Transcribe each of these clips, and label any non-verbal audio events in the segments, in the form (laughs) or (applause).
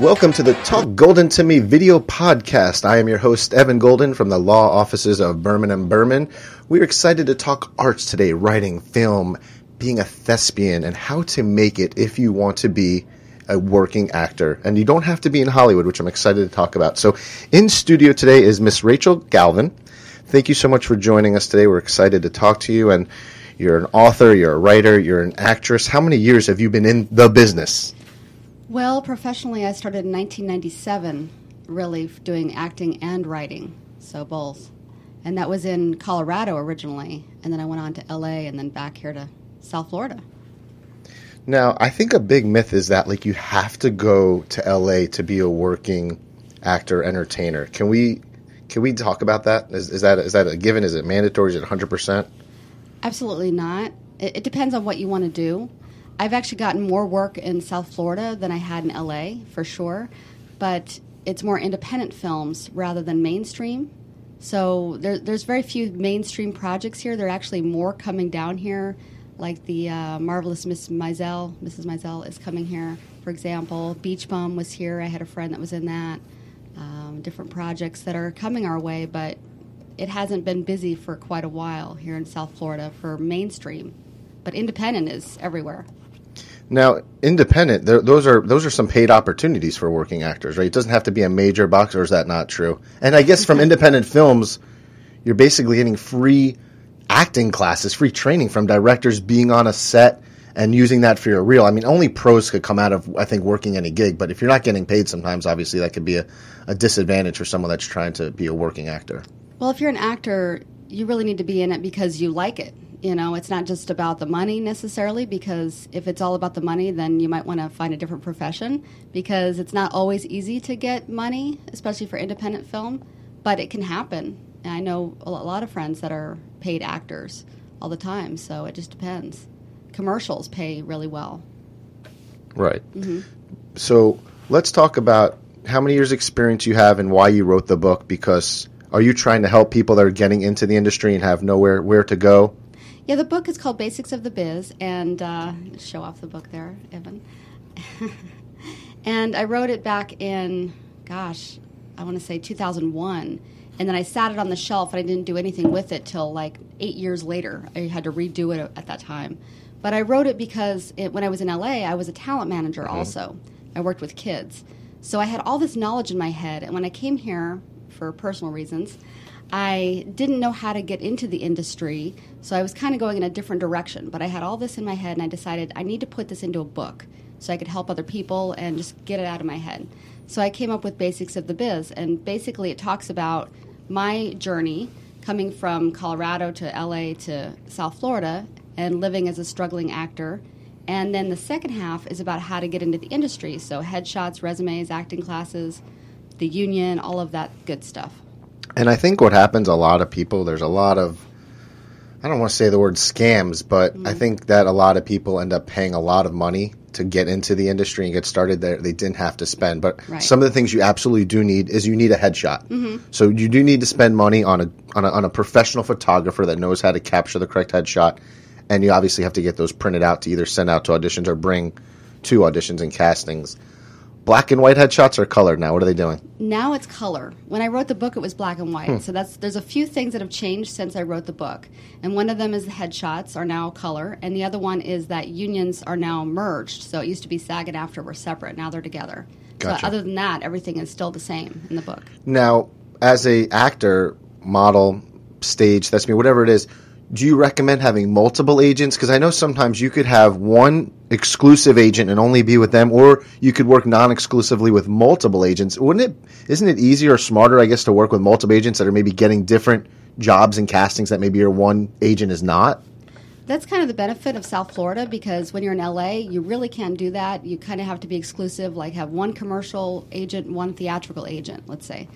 Welcome to the Talk Golden to Me video podcast. I am your host, Evan Golden from the law offices of Berman and Berman. We're excited to talk arts today, writing, film, being a thespian, and how to make it if you want to be a working actor. And you don't have to be in Hollywood, which I'm excited to talk about. So in studio today is Miss Rachel Galvin. Thank you so much for joining us today. We're excited to talk to you and you're an author, you're a writer, you're an actress. How many years have you been in the business? Well, professionally, I started in 1997, really doing acting and writing, so both. And that was in Colorado originally, and then I went on to LA and then back here to South Florida. Now, I think a big myth is that like you have to go to LA to be a working actor entertainer. Can we can we talk about that? Is, is that is that a given? Is it mandatory? Is it 100%? Absolutely not. It, it depends on what you want to do. I've actually gotten more work in South Florida than I had in LA, for sure. But it's more independent films rather than mainstream. So there, there's very few mainstream projects here. There are actually more coming down here, like the uh, marvelous Miss Maisel. Mrs. Maisel is coming here, for example. Beach Bum was here. I had a friend that was in that. Um, different projects that are coming our way, but it hasn't been busy for quite a while here in South Florida for mainstream. But independent is everywhere. Now, independent, those are those are some paid opportunities for working actors, right? It doesn't have to be a major box, or is that not true? And I guess from independent films, you're basically getting free acting classes, free training from directors being on a set and using that for your reel. I mean, only pros could come out of, I think, working any gig, but if you're not getting paid sometimes, obviously that could be a, a disadvantage for someone that's trying to be a working actor. Well, if you're an actor, you really need to be in it because you like it you know, it's not just about the money necessarily, because if it's all about the money, then you might want to find a different profession because it's not always easy to get money, especially for independent film, but it can happen. And I know a lot of friends that are paid actors all the time, so it just depends. Commercials pay really well. Right. Mm-hmm. So let's talk about how many years' experience you have and why you wrote the book because are you trying to help people that are getting into the industry and have nowhere where to go yeah, the book is called Basics of the Biz, and uh, show off the book there, Evan. (laughs) and I wrote it back in, gosh, I want to say 2001. And then I sat it on the shelf, and I didn't do anything with it till like eight years later. I had to redo it at that time. But I wrote it because it, when I was in LA, I was a talent manager mm-hmm. also. I worked with kids. So I had all this knowledge in my head. And when I came here, for personal reasons, I didn't know how to get into the industry, so I was kind of going in a different direction. But I had all this in my head, and I decided I need to put this into a book so I could help other people and just get it out of my head. So I came up with Basics of the Biz, and basically it talks about my journey coming from Colorado to LA to South Florida and living as a struggling actor. And then the second half is about how to get into the industry. So headshots, resumes, acting classes, the union, all of that good stuff. And I think what happens a lot of people, there's a lot of, I don't want to say the word scams, but mm-hmm. I think that a lot of people end up paying a lot of money to get into the industry and get started there. They didn't have to spend. But right. some of the things you absolutely do need is you need a headshot. Mm-hmm. So you do need to spend money on a, on a on a professional photographer that knows how to capture the correct headshot. And you obviously have to get those printed out to either send out to auditions or bring to auditions and castings black and white headshots or color now? What are they doing? Now it's color. When I wrote the book, it was black and white. Hmm. So that's there's a few things that have changed since I wrote the book, and one of them is the headshots are now color, and the other one is that unions are now merged. So it used to be SAG and AFTRA were separate. Now they're together. Gotcha. So other than that, everything is still the same in the book. Now, as a actor, model, stage, that's me, whatever it is do you recommend having multiple agents? Because I know sometimes you could have one exclusive agent and only be with them, or you could work non-exclusively with multiple agents. Wouldn't it? Isn't it easier or smarter, I guess, to work with multiple agents that are maybe getting different jobs and castings that maybe your one agent is not? That's kind of the benefit of South Florida because when you're in LA, you really can't do that. You kind of have to be exclusive, like have one commercial agent, one theatrical agent, let's say.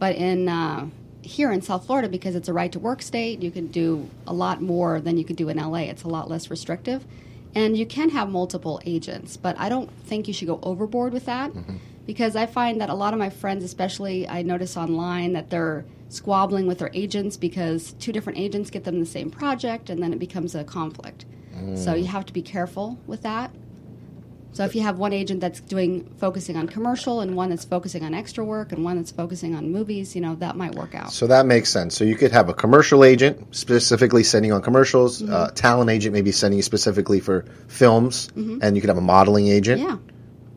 But in uh, here in South Florida, because it's a right to work state, you can do a lot more than you could do in LA. It's a lot less restrictive. And you can have multiple agents, but I don't think you should go overboard with that mm-hmm. because I find that a lot of my friends, especially I notice online, that they're squabbling with their agents because two different agents get them the same project and then it becomes a conflict. Mm. So you have to be careful with that. So if you have one agent that's doing focusing on commercial and one that's focusing on extra work and one that's focusing on movies, you know, that might work out. So that makes sense. So you could have a commercial agent specifically sending on commercials, mm-hmm. uh, talent agent maybe sending you specifically for films, mm-hmm. and you could have a modeling agent, yeah,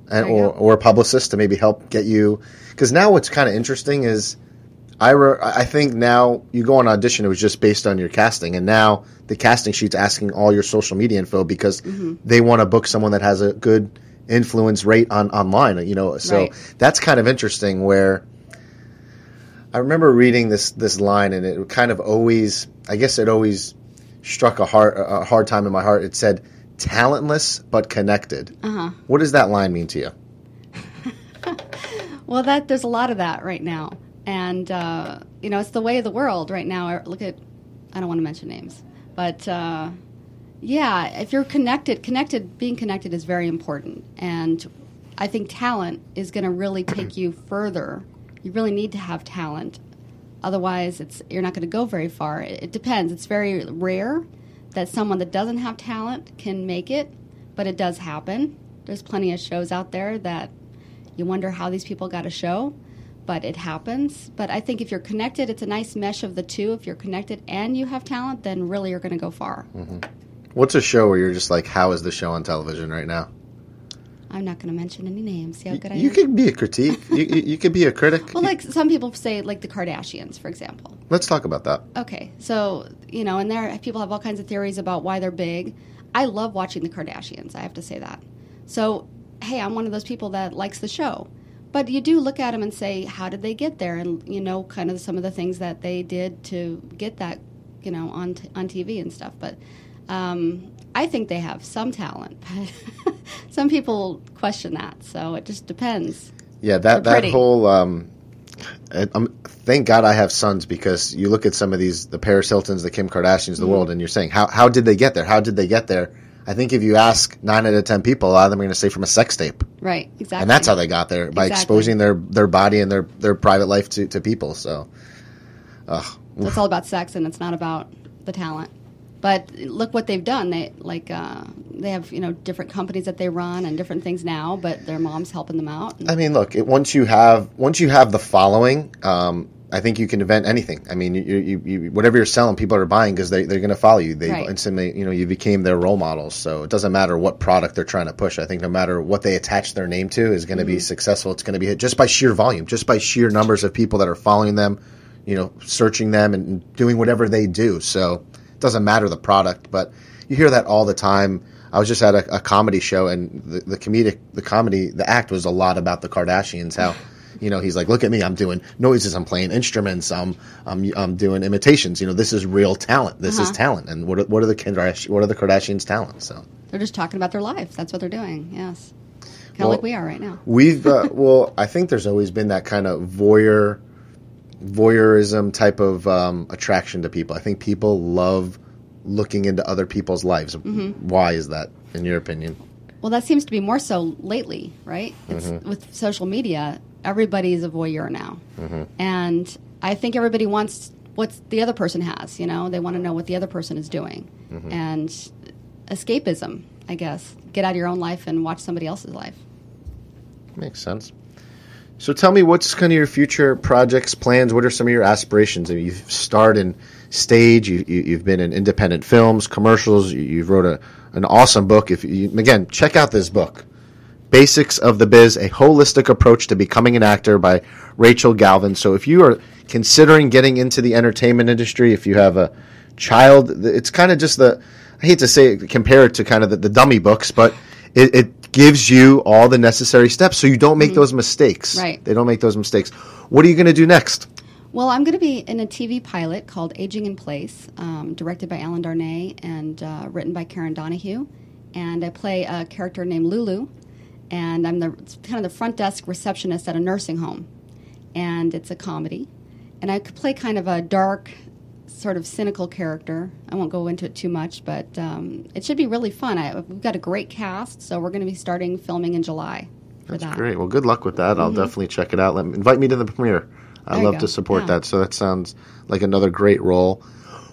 and, or or a publicist to maybe help get you. Because now what's kind of interesting is I, re- I think now you go on audition, it was just based on your casting, and now the casting sheet's asking all your social media info because mm-hmm. they want to book someone that has a good influence rate on online. You know, so right. that's kind of interesting. Where I remember reading this this line, and it kind of always, I guess, it always struck a hard a hard time in my heart. It said, "Talentless but connected." Uh-huh. What does that line mean to you? (laughs) well, that there's a lot of that right now and uh, you know it's the way of the world right now. Look at I don't want to mention names, but uh, yeah, if you're connected, connected, being connected is very important, and I think talent is going to really take you further. You really need to have talent, otherwise, it's you're not going to go very far. It, it depends. It's very rare that someone that doesn't have talent can make it, but it does happen. There's plenty of shows out there that you wonder how these people got a show but it happens. But I think if you're connected, it's a nice mesh of the two. If you're connected and you have talent, then really you're going to go far. Mm-hmm. What's a show where you're just like, how is the show on television right now? I'm not going to mention any names. See how good I You could be a critique. (laughs) you, you, you could be a critic. Well, like some people say, like the Kardashians, for example. Let's talk about that. Okay, so you know, and there people have all kinds of theories about why they're big. I love watching the Kardashians. I have to say that. So, hey, I'm one of those people that likes the show. But you do look at them and say, how did they get there? And you know, kind of some of the things that they did to get that, you know, on t- on TV and stuff. But um, I think they have some talent. (laughs) But some people question that, so it just depends. Yeah, that that whole. Um, um, thank God I have sons because you look at some of these the Paris Hiltons, the Kim Kardashians, the mm-hmm. world, and you're saying how how did they get there? How did they get there? I think if you ask nine out of ten people, a lot of them are going to say from a sex tape. Right, exactly. And that's how they got there by exactly. exposing their, their body and their, their private life to, to people. So, ugh. it's all about sex, and it's not about the talent. But look what they've done. They like uh, they have you know different companies that they run and different things now, but their mom's helping them out. I mean, look, it, once you have once you have the following, um, I think you can invent anything. I mean, you, you, you whatever you're selling, people are buying because they, they're going to follow you. They right. instantly, you know, you became their role models. So it doesn't matter what product they're trying to push. I think no matter what they attach their name to is going to mm-hmm. be successful. It's going to be hit just by sheer volume, just by sheer numbers of people that are following them, you know, searching them and doing whatever they do. So it doesn't matter the product, but you hear that all the time. I was just at a, a comedy show and the, the comedic, the comedy, the act was a lot about the Kardashians, how (laughs) you know, he's like, look at me, I'm doing noises, I'm playing instruments, I'm I'm, I'm doing imitations. You know, this is real talent. This uh-huh. is talent. And what are, what are the Kardashians, what are the Kardashians' talents? So they're just talking about their life. That's what they're doing. Yes, kind of well, like we are right now. We've uh, (laughs) well, I think there's always been that kind of voyeur voyeurism type of um, attraction to people. I think people love looking into other people's lives. Mm-hmm. Why is that, in your opinion? Well, that seems to be more so lately, right? It's mm-hmm. with social media everybody's a voyeur now, mm-hmm. and I think everybody wants what the other person has. You know, they want to know what the other person is doing, mm-hmm. and escapism, I guess. Get out of your own life and watch somebody else's life. Makes sense. So tell me, what's kind of your future projects, plans? What are some of your aspirations? I mean, you've starred in stage, you, you, been in independent films, commercials. You, have wrote a, an awesome book. If you, again, check out this book. Basics of the Biz, a holistic approach to becoming an actor by Rachel Galvin. So if you are considering getting into the entertainment industry, if you have a child, it's kind of just the, I hate to say it, compare it to kind of the, the dummy books, but it, it, gives you all the necessary steps so you don't make mm-hmm. those mistakes. Right. They don't make those mistakes. What are you going to do next? Well, I'm going to be in a TV pilot called Aging in Place, um, directed by Alan Darnay and uh, written by Karen Donahue. And I play a character named Lulu, and I'm the kind of the front desk receptionist at a nursing home, and it's a comedy, and I could play kind of a dark, sort of cynical character. I won't go into it too much, but um, it should be really fun. I, we've got a great cast, so we're going to be starting filming in July. That's that. great. Well, good luck with that. Mm-hmm. I'll definitely check it out. Let me, invite me to the premiere. I love to support yeah. that. So that sounds like another great role.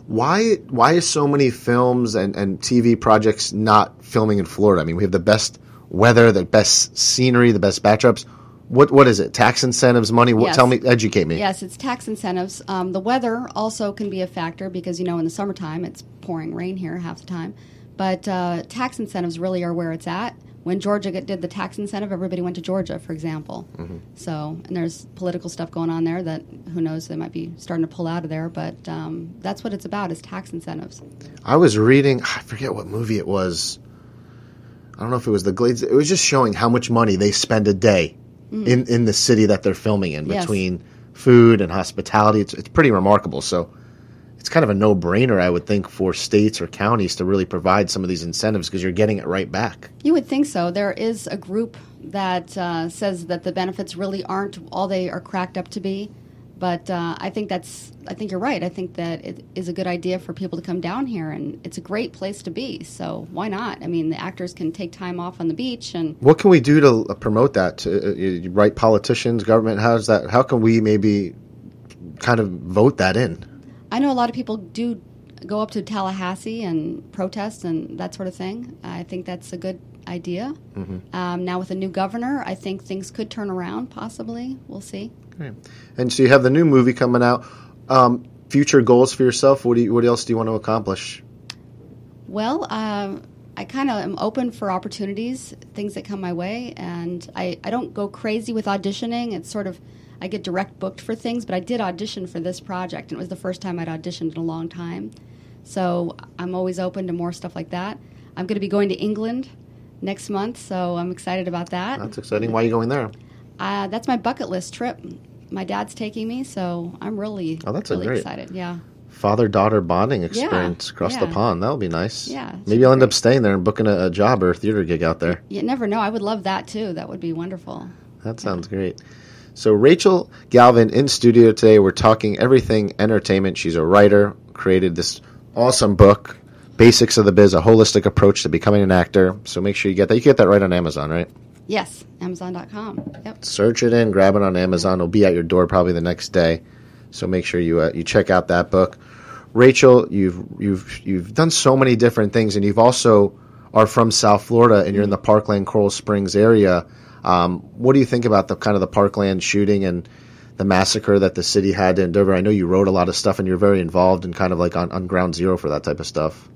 Why why is so many films and, and TV projects not filming in Florida? I mean, we have the best weather, the best scenery, the best backdrops. What what is it? Tax incentives, money? What, Yes. Tell me, educate me. Yes, it's tax incentives. Um, the weather also can be a factor because you know in the summertime it's pouring rain here half the time. But uh, tax incentives really are where it's at. When Georgia did the tax incentive, everybody went to Georgia, for example. So, and there's political stuff going on there that who knows they might be starting to pull out of there. But um, that's what it's about is tax incentives. I was reading, I forget what movie it was. I don't know if it was the Glades. It was just showing how much money they spend a day in, in the city that they're filming in Mm. Yes. between food and hospitality. It's, it's pretty remarkable. So it's kind of a no brainer, I would think, for states or counties to really provide some of these incentives because you're getting it right back. You would think so. There is a group that uh, says that the benefits really aren't all they are cracked up to be. But uh, I think that's. I think you're right. I think that it is a good idea for people to come down here, and it's a great place to be. So why not? I mean, the actors can take time off on the beach, and What can we do to uh, promote that? To uh, write politicians, government? How's that? How can we maybe kind of vote that in? I know a lot of people do go up to Tallahassee and protest and that sort of thing. I think that's a good idea. Um, now with a new governor, I think things could turn around. Possibly, we'll see. And so you have the new movie coming out. Um, future goals for yourself? What do you, What else do you want to accomplish? Well, um, I kind of am open for opportunities, things that come my way, and I, I don't go crazy with auditioning. It's sort of I get direct booked for things, but I did audition for this project, and it was the first time I'd auditioned in a long time. So I'm always open to more stuff like that. I'm going to be going to England next month, so I'm excited about that. That's exciting. Why are you going there? Uh, that's my bucket list trip. My dad's taking me, so I'm really, Oh, that's a really great- excited. Yeah. Father daughter bonding experience across the pond. That'll be nice. Yeah, Maybe I'll end up staying there and booking a, a job or a theater gig out there. You never know. I would love that too. That would be wonderful. That sounds great. So Rachel Galvin in studio today. We're talking everything entertainment. She's a writer, created this awesome book, Basics of the Biz, a holistic approach to becoming an actor. So make sure you get that. You get that right on Amazon, right? Yes, Amazon.com. Yep. Search it in, grab it on Amazon. It'll be at your door probably the next day. So make sure you uh, you check out that book. Rachel, you've you've you've done so many different things, and you've also are from South Florida, and you're in the Parkland Coral Springs area. Um, what do you think about the kind of the Parkland shooting and the massacre that the city had in Dover? I know you wrote a lot of stuff, and you're very involved and kind of like on, on ground zero for that type of stuff.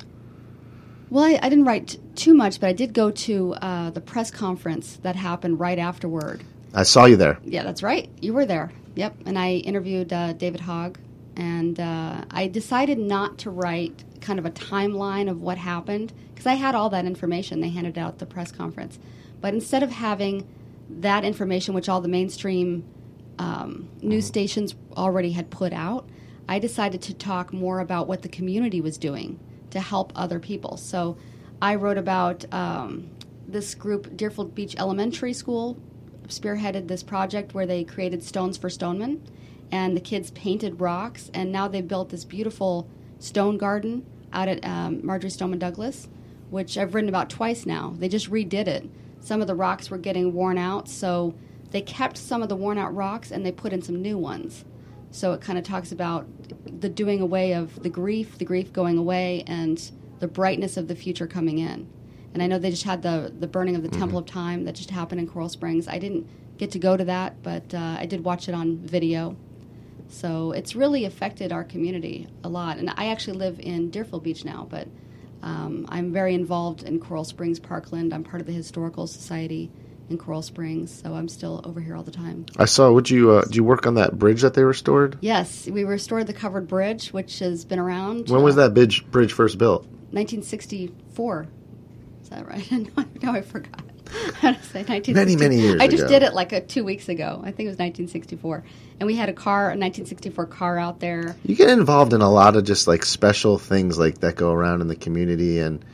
Well, I, I didn't write too much, but I did go to uh, the press conference that happened right afterward. I saw you there. Yeah, that's right. You were there. Yep. And I interviewed uh, David Hogg, and uh, I decided not to write kind of a timeline of what happened because I had all that information. They handed out at the press conference, but instead of having that information, which all the mainstream um, news stations already had put out, I decided to talk more about what the community was doing to help other people. So I wrote about um, this group, Deerfield Beach Elementary School, spearheaded this project where they created Stones for Stoneman, and the kids painted rocks, and now they've built this beautiful stone garden out at um, Marjory Stoneman Douglas, which I've written about twice now. They just redid it. Some of the rocks were getting worn out, so they kept some of the worn out rocks and they put in some new ones. So it kind of talks about the doing away of the grief, the grief going away, and the brightness of the future coming in. And I know they just had the the burning of the Temple of Time that just happened in Coral Springs. I didn't get to go to that, but uh, I did watch it on video. So it's really affected our community a lot. And I actually live in Deerfield Beach now, but um, I'm very involved in Coral Springs Parkland. I'm part of the Historical Society in Coral Springs, so I'm still over here all the time. I saw. Would you uh, do you work on that bridge that they restored? Yes, we restored the covered bridge, which has been around. When was uh, that bridge bridge first built? 1964. Is that right? (laughs) no, no, I forgot. (laughs) How to say 1960. Many, many years I just ago. did it like a, two weeks ago. I think it was 1964, and we had a car, a 1964 car out there. You get involved in a lot of just like special things like that go around in the community and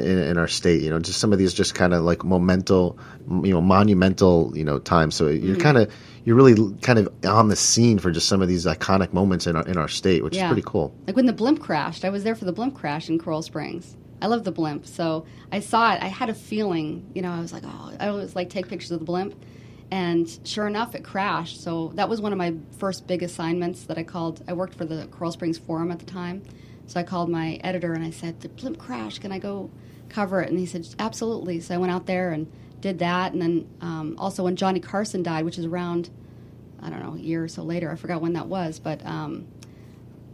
in, in our state. You know, just some of these just kind of like momental, you know, monumental, you know, times. So Mm-hmm. you're kind of you're really kind of on the scene for just some of these iconic moments in our in our state, which Yeah. is pretty cool. Like when the blimp crashed, I was there for the blimp crash in Coral Springs. I love the blimp, so I saw it. I had a feeling, you know, I was like, oh, I always like take pictures of the blimp, and sure enough, it crashed. So that was one of my first big assignments that I called. I worked for the Coral Springs Forum at the time, so I called my editor and I said, the blimp crashed. Can I go cover it? And he said, absolutely. So I went out there and did that, and then um, also when Johnny Carson died, which is around I don't know a year or so later. I forgot when that was, but um,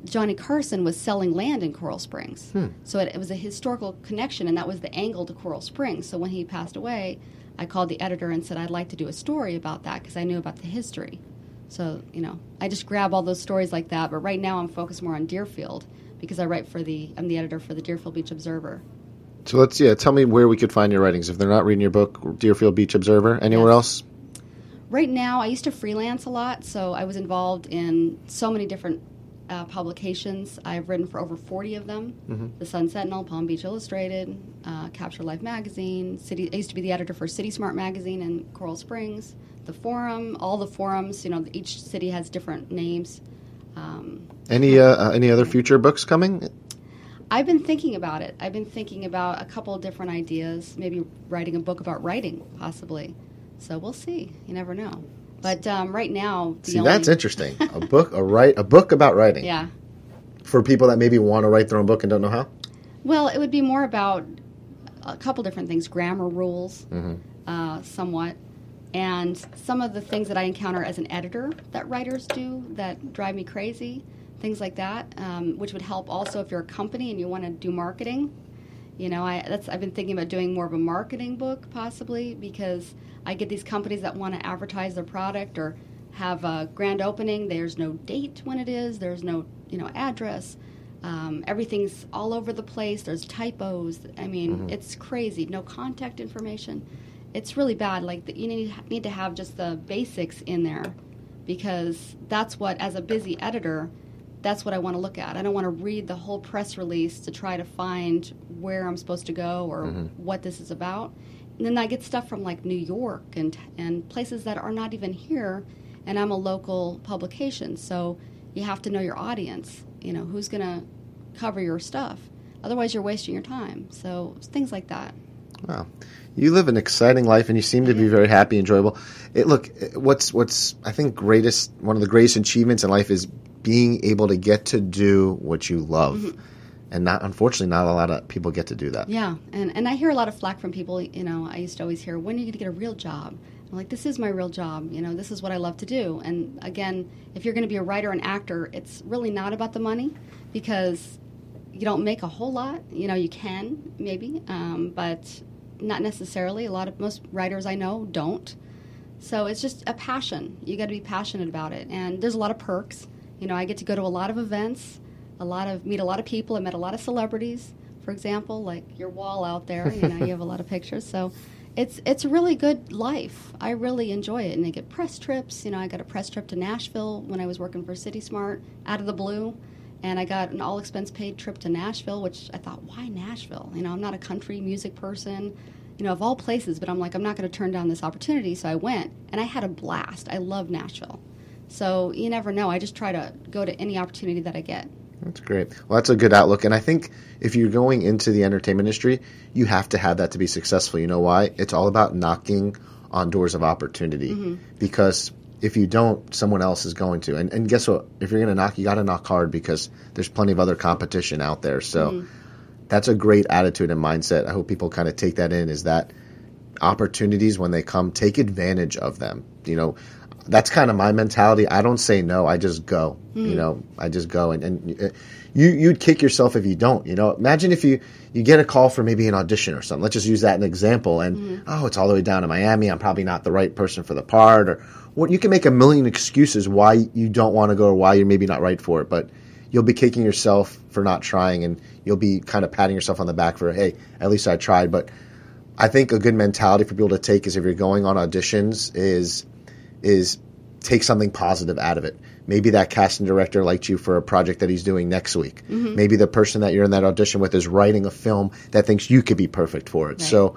Johnny Carson was selling land in Coral Springs, so it, it was a historical connection, and that was the angle to Coral Springs. So when he passed away, I called the editor and said I'd like to do a story about that because I knew about the history. So you know, I just grab all those stories like that. But right now, I'm focused more on Deerfield because I write for the I'm the editor for the Deerfield Beach Observer. So let's yeah, tell me where we could find your writings if they're not reading your book, Deerfield Beach Observer. Anywhere Yes. else? Right now, I used to freelance a lot, so I was involved in so many different uh, publications. I've written for over 40 of them the Sun Sentinel, Palm Beach Illustrated, uh, Capture Life Magazine. City, I used to be the editor for City Smart Magazine in Coral Springs, the Forum, all the forums. You know, each city has different names. Um, Any uh, uh, any other future books coming? I've been thinking about it. I've been thinking about a couple of different ideas, maybe writing a book about writing, possibly. So we'll see. You never know. But um, right now, the See, only, that's interesting. A book, a write, a book about writing Yeah. for people that maybe want to write their own book and don't know how. Well, it would be more about a couple different things grammar rules, Mm-hmm. uh, somewhat, and some of the things that I encounter as an editor that writers do that drive me crazy, things like that, um, which would help also if you're a company and you want to do marketing. You know, I that's I've been thinking about doing more of a marketing book possibly because I get these companies that want to advertise their product or have a grand opening. There's no date when it is. There's no you know address. Um, everything's all over the place. There's typos. I mean, it's crazy. No contact information. It's really bad. Like the, you need need to have just the basics in there because that's what, as a busy editor, that's what I want to look at. I don't want to read the whole press release to try to find where I'm supposed to go or mm-hmm. what this is about. And then I get stuff from like New York and and places that are not even here, and I'm a local publication, so you have to know your audience. You know who's going to cover your stuff. Otherwise, you're wasting your time. So things like that. Wow, you live an exciting life, and you seem to be very happy, enjoyable. It, look, what's what's I think greatest one of the greatest achievements in life is being able to get to do what you love, and not unfortunately not a lot of people get to do that. Yeah, and, and I hear a lot of flack from people. You know, I used to always hear, when are you going to get a real job? I'm like, this is my real job. You know, this is what I love to do. And again, if you're going to be a writer and actor, it's really not about the money because you don't make a whole lot. You know, you can maybe, um, but not necessarily. A lot of most writers I know don't. So it's just a passion. You got to be passionate about it. And there's a lot of perks. You know, I get to go to a lot of events, a lot of meet a lot of people. I met a lot of celebrities, for example, like your wall out there. You know, you have a lot of pictures. So it's it's a really good life. I really enjoy it. And I get press trips. You know, I got a press trip to Nashville when I was working for City Smart out of the blue. And I got an all expense paid trip to Nashville, which I thought, why Nashville? You know, I'm not a country music person you know, of all places, but I'm like, I'm not going to turn down this opportunity. So I went and I had a blast. I love Nashville. So you never know. I just try to go to any opportunity that I get. That's great. Well, that's a good outlook. And I think if you're going into the entertainment industry, you have to have that to be successful. You know why? It's all about knocking on doors of opportunity. Mm-hmm. Because if you don't, someone else is going to. And, and guess what? If you're going to knock, you got to knock hard because there's plenty of other competition out there. So mm-hmm. that's a great attitude and mindset. I hope people kind of take that in is that opportunities when they come, take advantage of them. You know, that's kind of my mentality. I don't say no. I just go. Mm-hmm. You know, I just go and, and uh, you you'd kick yourself if you don't. You know, imagine if you you get a call for maybe an audition or something. Let's just use that an example. And mm-hmm. oh, it's all the way down to Miami. I'm probably not the right person for the part. Or you can make a million excuses why you don't want to go or why you're maybe not right for it. But you'll be kicking yourself for not trying, and you'll be kind of patting yourself on the back for hey, at least I tried. But I think a good mentality for people to take is if you're going on auditions is is take something positive out of it. Maybe that casting director liked you for a project that he's doing next week. Mm-hmm. Maybe the person that you're in that audition with is writing a film that thinks you could be perfect for it. So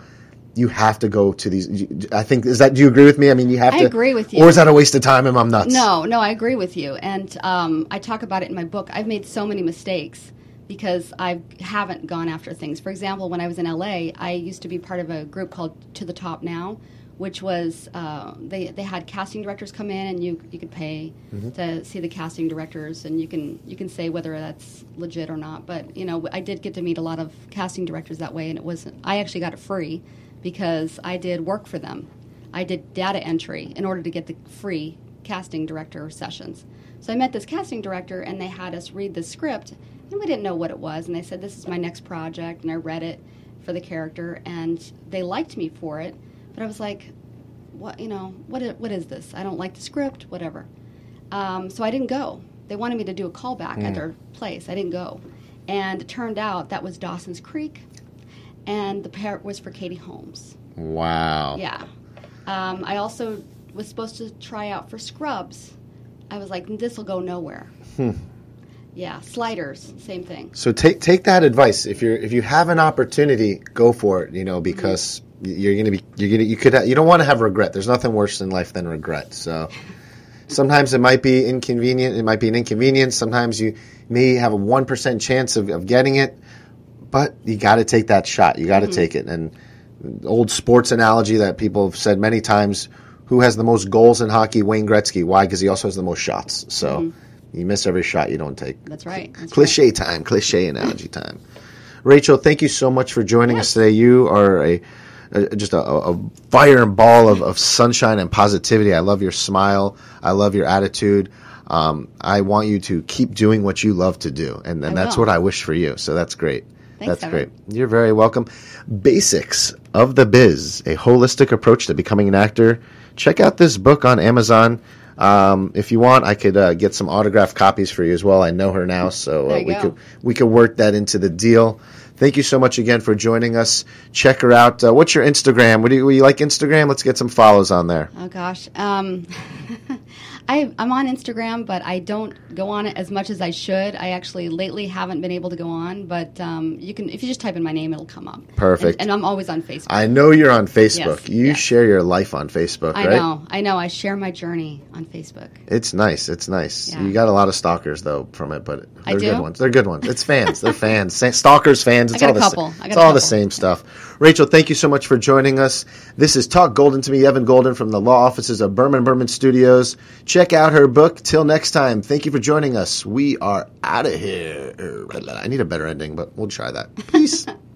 you have to go to these. I think is that. Do you agree with me? I mean, you have I to. agree with you. Or is that a waste of time and I'm nuts? No, no, I agree with you. And um, I talk about it in my book. I've made so many mistakes because I haven't gone after things. For example, when I was in LA, I used to be part of a group called To the Top Now, which was uh, they they had casting directors come in and you you could pay to see the casting directors and you can you can say whether that's legit or not. But you know, I did get to meet a lot of casting directors that way, and it wasn't. I actually got it free because I did work for them. I did data entry in order to get the free casting director sessions. So I met this casting director, and they had us read the script, and we didn't know what it was. And they said, "This is my next project," and I read it for the character, and they liked me for it. But I was like, "What? You know, what? Is, what is this? I don't like the script. Whatever." Um, so I didn't go. They wanted me to do a callback mm. at their place. I didn't go, and it turned out that was Dawson's Creek, and the part was for Katie Holmes. Wow. Yeah. Um, I also was supposed to try out for Scrubs. I was like, this will go nowhere. Hmm. Yeah, sliders, same thing. So take take that advice. If you're if you have an opportunity, go for it. You know, because mm-hmm. you're gonna be you're gonna you could ha- you don't want to have regret. There's nothing worse in life than regret. So (laughs) sometimes it might be inconvenient. It might be an inconvenience. Sometimes you may have a one percent chance of, of getting it, but you got to take that shot. You got to mm-hmm. take it. And old sports analogy that people have said many times: Who has the most goals in hockey? Wayne Gretzky. Why? Because he also has the most shots. So. Mm-hmm you miss every shot you don't take. That's right. That's cliche right. time, cliche analogy time. Rachel, thank you so much for joining yes. us today. You are a, a just a, a, fire and ball of, of, sunshine and positivity. I love your smile. I love your attitude. Um, I want you to keep doing what you love to do, and, and that's what I wish for you. So that's great. Thanks, that's Evan. great. You're very welcome. Basics of the Biz: A Holistic Approach to Becoming an Actor. Check out this book on Amazon. Um, if you want, I could uh, get some autographed copies for you as well. I know her now, so uh, we go. could we could work that into the deal. Thank you so much again for joining us. Check her out. Uh, what's your Instagram? Do you, you, like Instagram? Let's get some follows on there. Oh gosh, um, (laughs) I, am on Instagram, but I don't go on it as much as I should. I actually lately haven't been able to go on, but um, you can if you just type in my name, it'll come up. Perfect. And, and I'm always on Facebook. I know you're on Facebook. Yes, you yes. share your life on Facebook, I right? know. I know. I share my journey on Facebook. It's nice. It's nice. Yeah. You got a lot of stalkers though from it, but they're good ones. They're good ones. It's fans. they're fans. Stalkers, fans. It's all the same. It's all the same stuff. Rachel, thank you so much for joining us. This is Talk Golden to me, Evan Golden from the law offices of Berman Berman Studios. Check out her book. Till next time, thank you for joining us. We are out of here. Er, I need a better ending, but we'll try that. Peace. (laughs)